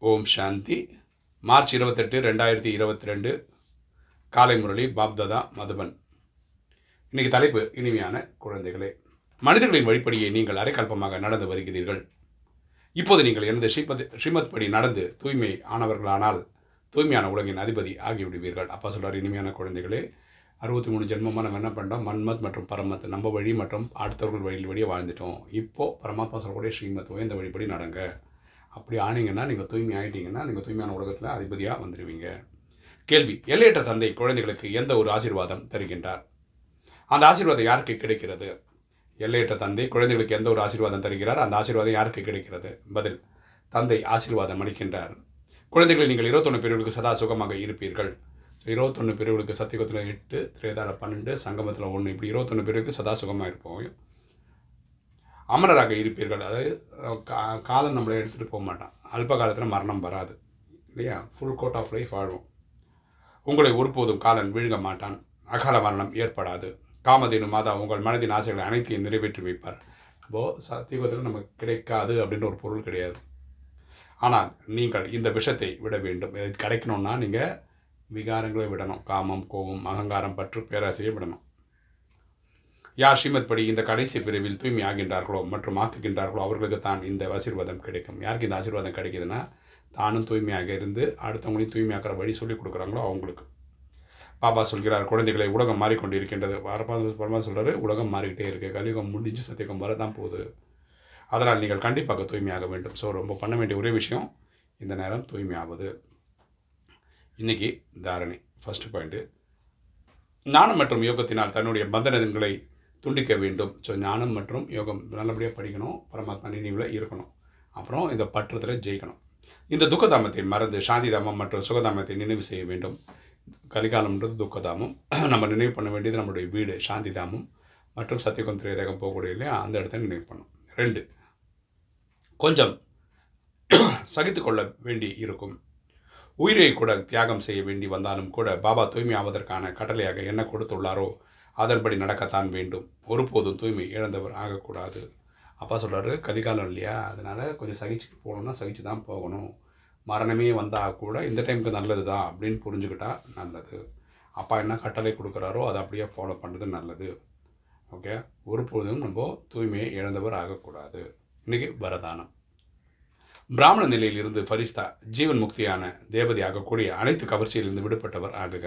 ஓம் சாந்தி. March இருபத்தெட்டு ரெண்டாயிரத்தி இருபத்தி ரெண்டு காலை முரளி பாப்ததா மதுபன். இன்னைக்கு தலைப்பு இனிமையான குழந்தைகளே. மனிதர்களின் வழிப்படியை நீங்கள் அரைக்கல்பமாக நடந்து வருகிறீர்கள். இப்போது நீங்கள் எனது ஸ்ரீமத் ஸ்ரீமத் படி நடந்து தூய்மை ஆனவர்களானால் தூய்மையான உலகின் அதிபதி ஆகிவிடுவீர்கள். அப்பா சொல்கிறார் இனிமையான குழந்தைகளே. அறுபத்தி மூணு ஜென்மமாக நம்ம என்ன பண்ணுறோம் மன்மத் மற்றும் பரமத் நம்ம வழி மற்றும் அடுத்தவர்கள் வழியில் வழியே வாழ்ந்துட்டோம். இப்போது பரமாத்மா சொல்லக்கூடிய ஸ்ரீமத் உயர்ந்த வழிப்படி நடங்க. அப்படி ஆனீங்கன்னா நீங்கள் தூய்மை ஆகிட்டீங்கன்னா நீங்கள் தூய்மையான உலகத்தில் அதிபதியாக வந்துடுவீங்க கேள்வி. எல்லையற்ற தந்தை குழந்தைகளுக்கு எந்த ஒரு ஆசீர்வாதம் தருகின்றார்? அந்த ஆசீர்வாதம் யாருக்கு கிடைக்கிறது? எல்லையற்ற தந்தை குழந்தைகளுக்கு எந்த ஒரு ஆசீர்வாதம் தருகிறார்? அந்த ஆசீர்வாதம் யாருக்கு கிடைக்கிறது? பதில் தந்தை ஆசீர்வாதம் அளிக்கின்றார். குழந்தைகளை நீங்கள் இருபத்தொன்று பிரிவுகளுக்கு சதா சுகமாக இருப்பீர்கள். இருபத்தொன்று பிரிவுகளுக்கு சத்தியகத்தில் எட்டு திரேதார பன்னெண்டு சங்கமத்தில் ஒன்று இப்படி இருபத்தொன்று பிரிவுக்கு சதா சுகமாக இருப்போம். அமரராக இருப்பீர்கள். அதாவது கா காலம் நம்மளை எடுத்துகிட்டு போக மாட்டான். அல்ப காலத்தில் மரணம் வராது. இல்லையா? ஃபுல் கோட் ஆஃப் லைஃப் ஆழ்வோம் உங்களை ஒருபோதும் காலன் விழுங்க மாட்டான். அகால மரணம் ஏற்படாது. காமதேனு மாதா உங்கள் மனதின் ஆசைகளை அனைத்தையும் நிறைவேற்றி வைப்பார். அப்போது சத்தியுகத்தில் நமக்கு கிடைக்காது அப்படின்ற ஒரு பொருள் கிடையாது. ஆனால் நீங்கள் இந்த விஷத்தை விட வேண்டும். இது கிடைக்கணும்னா நீங்கள் விகாரங்களை விடணும். காமம் கோபம் அகங்காரம் பற்று பேராசையை விடணும். யார் ஸ்ரீமத் படி இந்த கடைசி பிரிவில் தூய்மை ஆகின்றார்களோ மற்றும் ஆக்குகின்றார்களோ அவர்களுக்கு தான் இந்த ஆசீர்வாதம் கிடைக்கும். யாருக்கு இந்த ஆசீர்வாதம் கிடைக்குதுன்னா தானும் தூய்மையாக இருந்து அடுத்தவங்களையும் தூய்மையாக்கிற வழி சொல்லிக் கொடுக்குறாங்களோ அவங்களுக்கு. பாபா சொல்கிறார் குழந்தைகளை உலகம் மாறிக்கொண்டு இருக்கின்றது பரமா சொல்கிறாரு உலகம் மாறிக்கிட்டே இருக்குது கலியுகம் முடிஞ்சு சத்தியகம் வரதான் போகுது. அதனால் நீங்கள் கண்டிப்பாக தூய்மையாக வேண்டும். ஸோ ரொம்ப பண்ண வேண்டிய ஒரே விஷயம் இந்த நேரம் தூய்மையாவது. இன்றைக்கி தாரணை ஃபஸ்ட்டு பாயிண்ட்டு நானும் மற்றும் யோகத்தினால் தன்னுடைய பந்தனங்களை துண்டிக்க வேண்டும். ஸோ ஞானம் மற்றும் யோகம் நல்லபடியாக படிக்கணும். பரமாத்மா நினைவில் இருக்கணும். அப்புறம் இந்த பற்றத்தில் ஜெயிக்கணும். இந்த துக்கதாமத்தை மறந்து சாந்திதாமம் மற்றும் சுகதாமத்தை நினைவு செய்ய வேண்டும். கலிகாலம்ன்றது துக்கதாமம். நம்ம நினைவு பண்ண வேண்டியது நம்மளுடைய வீடு சாந்திதாமம் மற்றும் சத்தியகம் திரேதகம் போகக்கூடிய இல்லையா? அந்த இடத்த நினைவு பண்ணும் ரெண்டு கொஞ்சம் சகித்து கொள்ள வேண்டி இருக்கும். உயிரை கூட தியாகம் செய்ய வேண்டி வந்தாலும் கூட பாபா தூய்மை ஆவதற்கான கட்டளையாக என்ன கொடுத்துள்ளாரோ அதன்படி நடக்கத்தான் வேண்டும். ஒருபோதும் தூய்மை இழந்தவர் ஆகக்கூடாது. அப்பா சொல்கிறாரு கலிகாலம் இல்லையா? அதனால் கொஞ்சம் சகிச்சுட்டு போகணுன்னா சகிச்சு தான் போகணும். மரணமே வந்தால் கூட இந்த டைமுக்கு நல்லது தான் அப்படின்னு புரிஞ்சுக்கிட்டா நல்லது. அப்பா என்ன கட்டளை கொடுக்குறாரோ அதை அப்படியே ஃபாலோ பண்ணுறது நல்லது. ஓகே ஒருபோதும் நம்ம தூய்மையை இழந்தவர் ஆகக்கூடாது. இன்றைக்கி வரதானம். பிராமண நிலையிலிருந்து பரிஸ்தா ஜீவன் முக்தியான தேவதை ஆகக்கூடிய அனைத்து கவர்ச்சியிலிருந்து விடுபட்டவர் ஆகுக.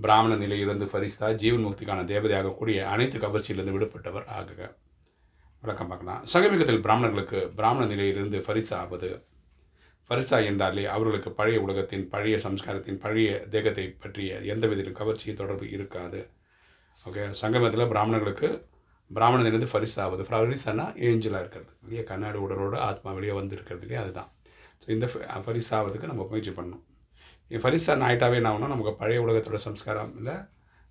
பிராமண நிலையிலிருந்து ஃபரிஸ்தா ஜீவன் முக்திக்கான தேவதையாகக்கூடிய அனைத்து கவர்ச்சியிலிருந்து விடுபட்டவர் ஆகுக. விளக்கம் பார்க்கலாம். சகமிகத்தில் பிராமணர்களுக்கு பிராமண நிலையிலிருந்து ஃபரிசா ஆவது ஃபரிசா என்றாலே அவர்களுக்கு பழைய உலகத்தின் பழைய சம்ஸ்காரத்தின் பழைய தேகத்தை பற்றிய எந்த விதிலும் கவர்ச்சியும் தொடர்பு இருக்காது. ஓகே சங்கமத்தில் பிராமணர்களுக்கு பிராமணனிலிருந்து ஃபரிசா ஆகுது ஃபரிசானா ஏஞ்சலாக இருக்கிறது. இல்லையா? கண்ணாடி உடலோட ஆத்மா வெளியே வந்திருக்கிறது இல்லையா? அதுதான். ஸோ இந்த ஃபரிசா நம்ம முயற்சி பண்ணணும். ஃபரிஸ்தான் ஆகிட்டாவே என்ன ஆகணும் நமக்கு பழைய உலகத்தோட சம்ஸ்காரம் இல்லை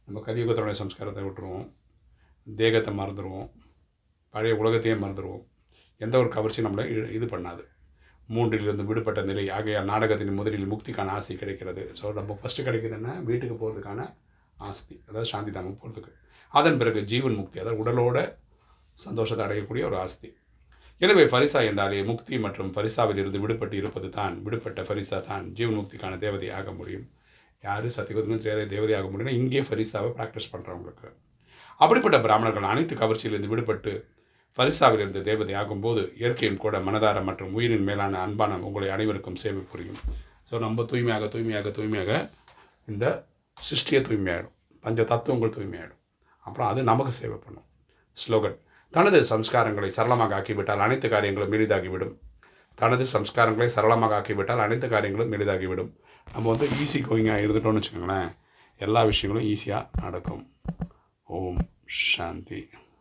நம்ம கலியுகத்தோட சம்ஸ்காரத்தை விட்டுருவோம். தேகத்தை மறந்துடுவோம் பழைய உலகத்தையே மறந்துடுவோம் எந்த ஒரு கவர்ச்சியும் நம்மளை இது பண்ணாது. மூன்றிலிருந்து விடுபட்ட நிலை ஆகைய நாடகத்தின் முதலில் முக்திக்கான ஆசை கிடைக்கிறது. ஸோ நம்ம ஃபஸ்ட்டு கிடைக்கிறதுன்னா வீட்டுக்கு போகிறதுக்கான ஆஸ்தி. அதாவது சாந்தி தாமம் போகிறதுக்கு அதன் பிறகு ஜீவன் முக்தி அதாவது உடலோட சந்தோஷத்தை அடையக்கூடிய ஒரு ஆஸ்தி. எனவே ஃபரிசா என்றாலே முக்தி மற்றும் ஃபரிசாவில் இருந்து விடுபட்டு இருப்பது தான். விடுபட்ட ஃபரிசா தான் ஜீவன் முக்திக்கான தேவதை ஆக முடியும். யார் சத்தியகுதமும் தேவதை தேவதை ஆக முடியும்னா இங்கே ஃபரிசாவை ப்ராக்டிஸ் பண்ணுறவங்களுக்கு அப்படிப்பட்ட பிராமணர்கள் அனைத்து கவர்ச்சியிலிருந்து விடுபட்டு ஃபரிசாவிலிருந்து தேவதை ஆகும்போது இயற்கையும் கூட மனதார மற்றும் உயிரின் மேலான அன்பான உங்களை அனைவருக்கும் சேவை புரியும். ஸோ நம்ம தூய்மையாக தூய்மையாக தூய்மையாக இந்த சிருஷ்டியை தூய்மையாயிடும். பஞ்ச தத்துவங்கள் தூய்மையாயிடும். அப்புறம் அது நமக்கு சேவை பண்ணும். ஸ்லோகன். தனது சம்ஸ்காரங்களை சரளமாக ஆக்கிவிட்டால் அனைத்து காரியங்களும் எளிதாகிவிடும். தனது சம்ஸ்காரங்களை சரளமாக ஆக்கிவிட்டால் அனைத்து காரியங்களும் எளிதாகிவிடும். நம்ம வந்து ஈஸி கோயிங்காக இருந்துட்டோம்னு வச்சுக்கோங்களேன் எல்லா விஷயங்களும் ஈஸியாக நடக்கும். ஓம் சாந்தி.